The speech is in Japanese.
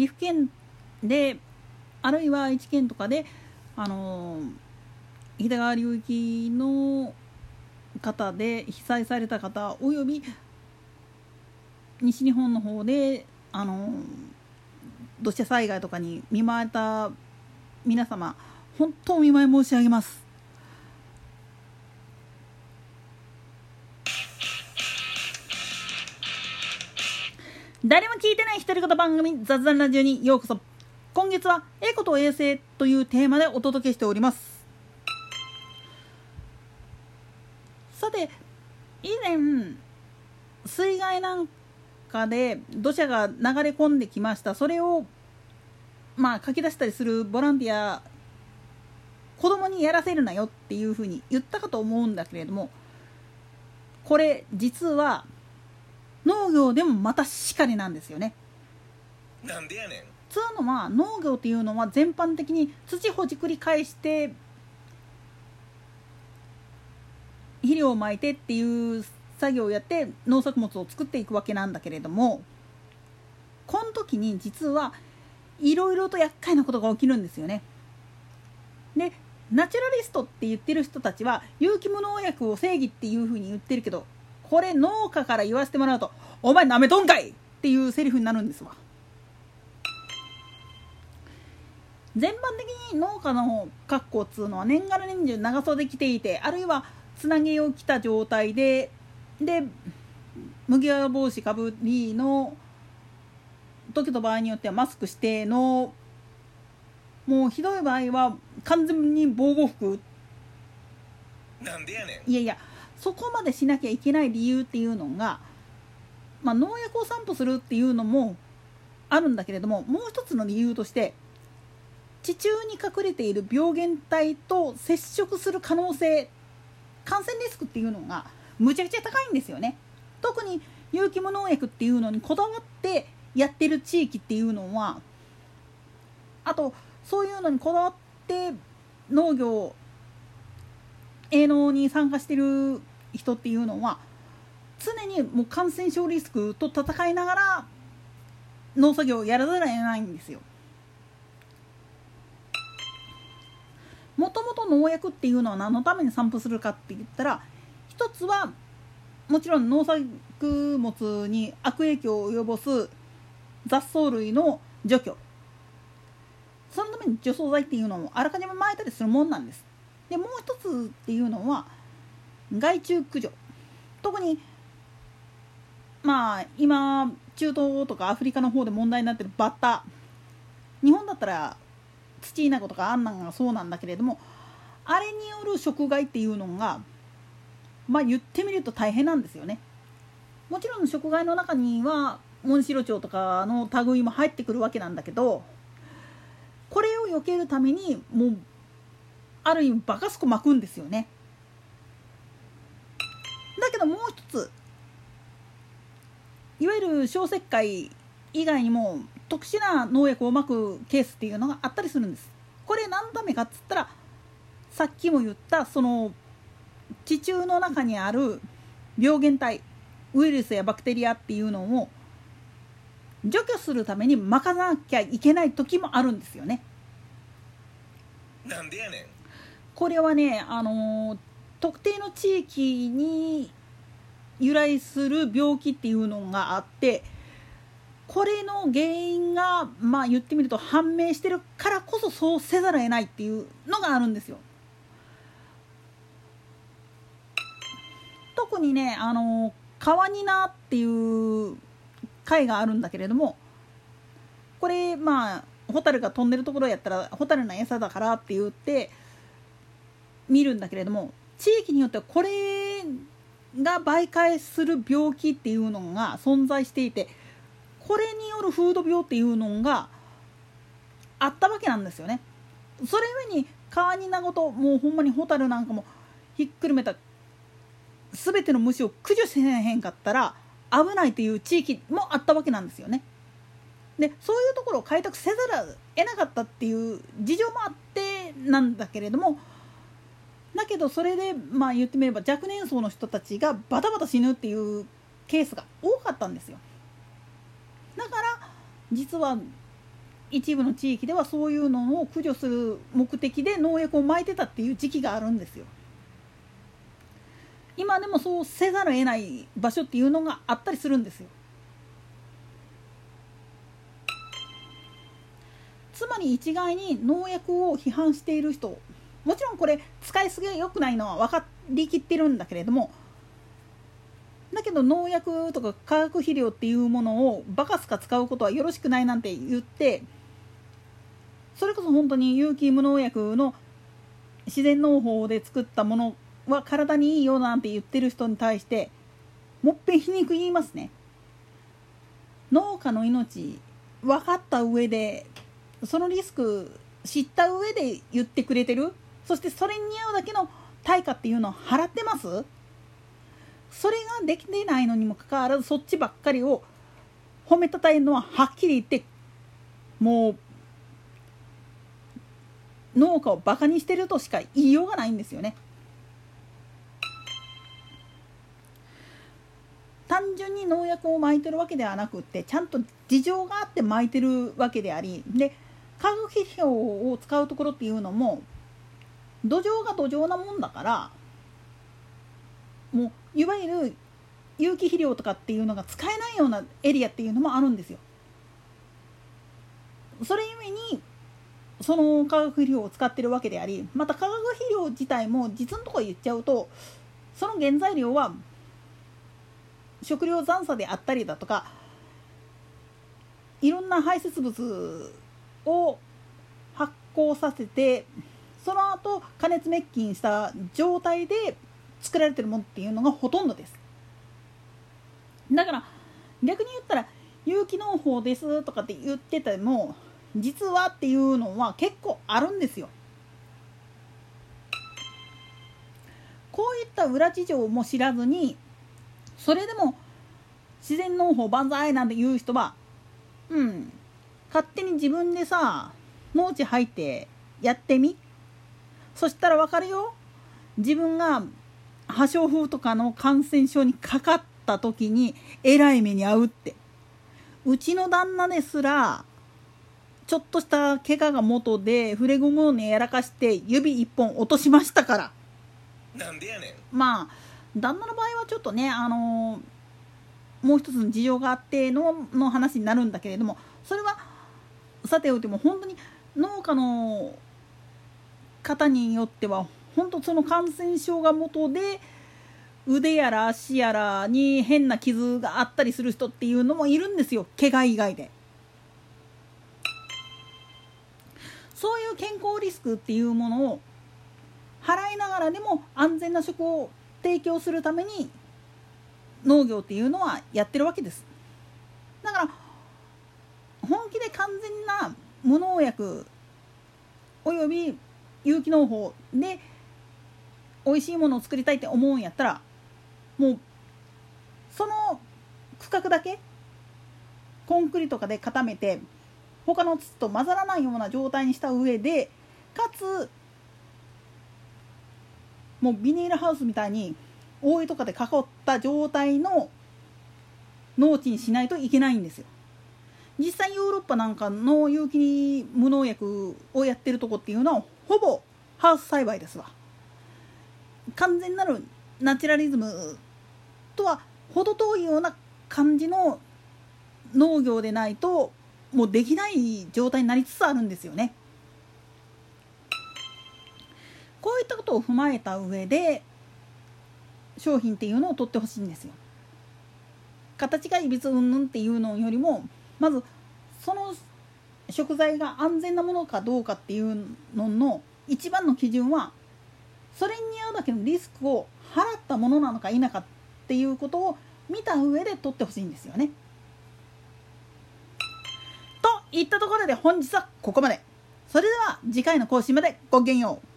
岐阜県であるいは愛知県とかであの日田川流域の方で被災された方および西日本の方であの土砂災害とかに見舞われた皆様本当お見舞い申し上げます。誰も聞いてない独り言番組雑談ラジオにようこそ。今月はエコと衛生というテーマでお届けしております。さて以前水害なんかで土砂が流れ込んできました。それをまあ書き出したりするボランティア子供にやらせるなよっていうふうに言ったかと思うんだけれどもこれ実は農業でもまたしかりなんですよね。なんでやねんつうのは農業っていうのは全般的に土ほじくり返して肥料をまいてっていう作業をやって農作物を作っていくわけなんだけれどもこの時に実はいろいろと厄介なことが起きるんですよね。でナチュラリストって言ってる人たちは有機無農薬を正義っていうふうに言ってるけどこれ農家から言わせてもらうと「お前なめとんかい!」っていうセリフになるんですわ。全般的に農家の格好っつうのは年がら年中長袖着ていてあるいはつなげを着た状態でで麦わら帽子かぶりの時と場合によってはマスクしてのもうひどい場合は完全に防護服なんでやねんいやいやそこまでしなきゃいけない理由っていうのが、まあ、農薬を散布するっていうのもあるんだけれどももう一つの理由として地中に隠れている病原体と接触する可能性感染リスクっていうのがむちゃくちゃ高いんですよね。特に有機無農薬っていうのにこだわってやってる地域っていうのはあとそういうのにこだわって農業営農に参加してる人っていうのは常にもう感染症リスクと戦いながら農作業をやらざるを得ないんですよ。もともと農薬っていうのは何のために散布するかって言ったら一つはもちろん農作物に悪影響を及ぼす雑草類の除去そのために除草剤っていうのをあらかじめ撒いたりするもんなんですでもう一つっていうのは害虫駆除特にまあ今中東とかアフリカの方で問題になってるバッタ日本だったら土稲子とかあんなんがそうなんだけれどもあれによる食害っていうのがまあ言ってみると大変なんですよね。もちろん食害の中にはモンシロチョウとかの類も入ってくるわけなんだけどこれを避けるためにもうある意味バカスコ巻くんですよね。だけどもう一ついわゆる小石灰以外にも特殊な農薬をまくケースっていうのがあったりするんです。これ何のためかっつったらさっきも言ったその地中の中にある病原体ウイルスやバクテリアっていうのを除去するためにまかなきゃいけない時もあるんですよね。なんでやねんこれはね、あの特定の地域に由来する病気っていうのがあってこれの原因がまあ言ってみると判明してるからこそそうせざるを得ないっていうのがあるんですよ。特にね、あの川になっていう貝があるんだけれどもこれまあホタルが飛んでるところやったらホタルの餌だからって言って見るんだけれども地域によってはこれが媒介する病気っていうのが存在していてこれによる風土病っていうのがあったわけなんですよね。それゆえに川になごともうほんまにホタルなんかもひっくるめた全ての虫を駆除せへんかったら危ないという地域もあったわけなんですよね。でそういうところを開拓せざるを得なかったっていう事情もあってなんだけれどもだけどそれでまあ言ってみれば若年層の人たちがバタバタ死ぬっていうケースが多かったんですよ。だから実は一部の地域ではそういうのを駆除する目的で農薬を撒いてたっていう時期があるんですよ。今でもそうせざるを得ない場所っていうのがあったりするんですよ。つまり一概に農薬を批判している人もちろんこれ使いすぎが良くないのは分かりきってるんだけれどもだけど農薬とか化学肥料っていうものをバカすか使うことはよろしくないなんて言ってそれこそ本当に有機無農薬の自然農法で作ったものは体にいいよなんて言ってる人に対してもっぺん皮肉言いますね。農家の命分かった上でそのリスク知った上で言ってくれてるそしてそれに合うだけの対価っていうのを払ってます？それができてないのにもかかわらずそっちばっかりを褒めたたえるのははっきり言ってもう農家をバカにしてるとしか言いようがないんですよね。単純に農薬をまいてるわけではなくってちゃんと事情があってまいてるわけでありで化学肥料を使うところっていうのも土壌が土壌なもんだからもういわゆる有機肥料とかっていうのが使えないようなエリアっていうのもあるんですよ。それゆえにその化学肥料を使ってるわけでありまた化学肥料自体も実のところ言っちゃうとその原材料は食料残渣であったりだとかいろんな排泄物を発酵させてその後加熱滅菌した状態で作られてるものっていうのがほとんどです。だから逆に言ったら有機農法ですとかって言ってても実はっていうのは結構あるんですよ。こういった裏事情も知らずにそれでも自然農法万歳なんて言う人はうん勝手に自分でさ農地入ってやってみそしたら分かるよ。自分が破傷風とかの感染症にかかった時にえらい目に遭うって。うちの旦那ですらちょっとした怪我が元で触れゴムをねやらかして指一本落としましたから。なんでやねん。まあ旦那の場合はちょっとねあのー、もう一つの事情があってのの話になるんだけれどもそれはさておいても本当に農家の方によっては本当その感染症が元で腕やら足やらに変な傷があったりする人っていうのもいるんですよ怪我以外で。そういう健康リスクっていうものを払いながらでも安全な食を提供するために農業っていうのはやってるわけですだから本気で完全な無農薬および有機農法で美味しいものを作りたいって思うんやったらもうその区画だけコンクリとかで固めて他の土と混ざらないような状態にした上でかつもうビニールハウスみたいに覆いとかで囲った状態の農地にしないといけないんですよ。実際ヨーロッパなんかの有機無農薬をやってるとこっていうのはほぼハウス栽培ですわ。完全なるナチュラリズムとは程遠いような感じの農業でないともうできない状態になりつつあるんですよね。こういったことを踏まえた上で商品っていうのを取ってほしいんですよ。形がいびつうんぬんっていうのよりもまずその食材が安全なものかどうかっていうのの一番の基準はそれに合うだけのリスクを払ったものなのか否かっていうことを見た上で取ってほしいんですよね。といったところで本日はここまで。それでは次回の更新までごきげんよう。